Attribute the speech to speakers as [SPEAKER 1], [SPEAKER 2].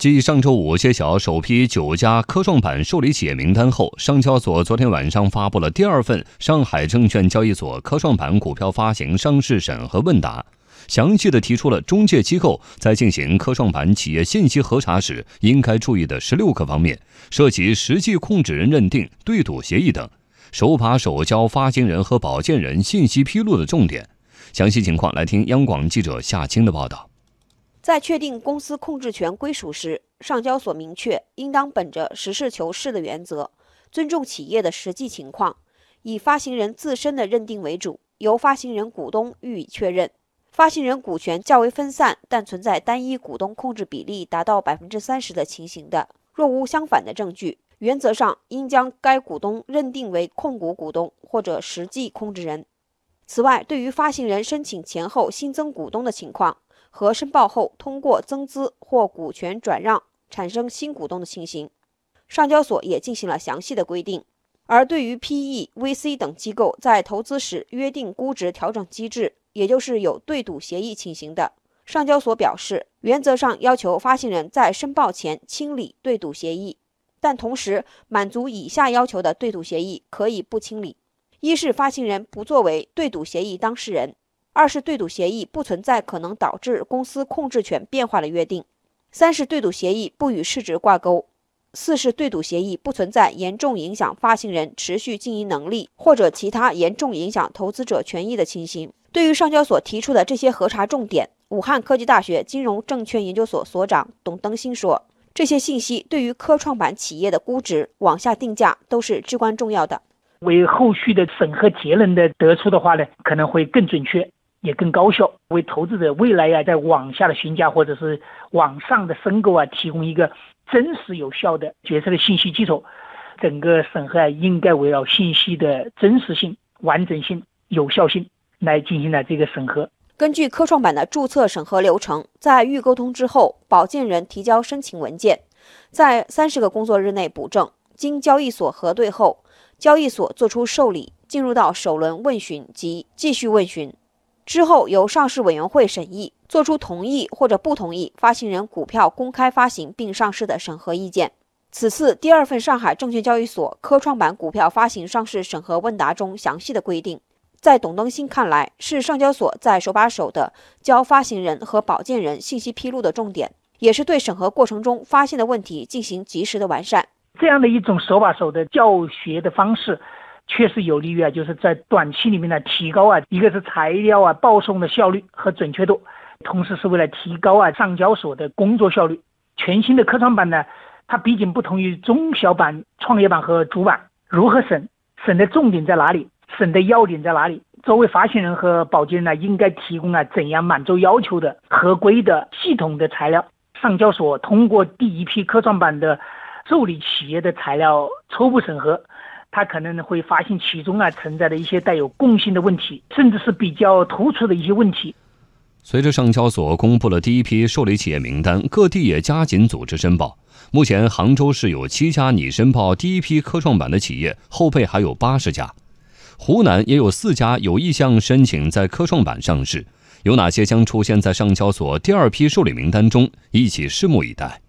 [SPEAKER 1] 继上周五揭晓首批九家科创板受理企业名单后，上交所昨天晚上发布了第二份上海证券交易所科创板股票发行上市审核问答，详细的提出了中介机构在进行科创板企业信息核查时应该注意的十六个方面，涉及实际控制人认定、对赌协议等，手把手教发行人和保荐人信息披露的重点。详细情况来听央广记者夏青的报道。
[SPEAKER 2] 在确定公司控制权归属时，上交所明确，应当本着实事求是的原则，尊重企业的实际情况，以发行人自身的认定为主，由发行人股东予以确认。发行人股权较为分散，但存在单一股东控制比例达到百分之三十的情形的，若无相反的证据，原则上应将该股东认定为控股股东或者实际控制人。此外，对于发行人申请前后新增股东的情况，和申报后通过增资或股权转让产生新股东的情形，上交所也进行了详细的规定。而对于 PE、VC 等机构在投资时约定估值调整机制，也就是有对赌协议情形的，上交所表示，原则上要求发行人在申报前清理对赌协议，但同时满足以下要求的对赌协议可以不清理：一是发行人不作为对赌协议当事人。二是对赌协议不存在可能导致公司控制权变化的约定；三是对赌协议不与市值挂钩；四是对赌协议不存在严重影响发行人持续经营能力或者其他严重影响投资者权益的情形。对于上交所提出的这些核查重点，武汉科技大学金融证券研究所所长董登新说：“这些信息对于科创板企业的估值往下定价都是至关重要的，
[SPEAKER 3] 为后续的审核结论的得出的话呢，可能会更准确。”也更高效，为投资者未来呀在网下的询价或者是网上的申购啊提供一个真实有效的决策的信息基础。整个审核啊应该围绕信息的真实性、完整性、有效性来进行了这个审核。
[SPEAKER 2] 根据科创板的注册审核流程，在预沟通之后，保荐人提交申请文件，在三十个工作日内补正，经交易所核对后，交易所作出受理，进入到首轮问询及继续问询。之后由上市委员会审议，作出同意或者不同意发行人股票公开发行并上市的审核意见。此次第二份上海证券交易所科创板股票发行上市审核问答中详细的规定，在董登新看来，是上交所在手把手的教发行人和保荐人信息披露的重点，也是对审核过程中发现的问题进行及时的完善。
[SPEAKER 3] 这样的一种手把手的教学的方式。确实有利于啊，就是在短期里面呢提高啊，一个是材料啊报送的效率和准确度，同时是为了提高啊上交所的工作效率。全新的科创板呢，它毕竟不同于中小板、创业板和主板，如何审，审的重点在哪里，审的要点在哪里？作为发行人和保荐人呢，应该提供啊怎样满足要求的合规的系统的材料？上交所通过第一批科创板的受理企业的材料初步审核。他可能会发现其中啊存在的一些带有共性的问题，甚至是比较突出的一些问题。
[SPEAKER 1] 随着上交所公布了第一批受理企业名单，各地也加紧组织申报。目前，杭州市有七家拟申报第一批科创板的企业，后备还有八十家。湖南也有四家有意向申请在科创板上市，有哪些将出现在上交所第二批受理名单中？一起拭目以待。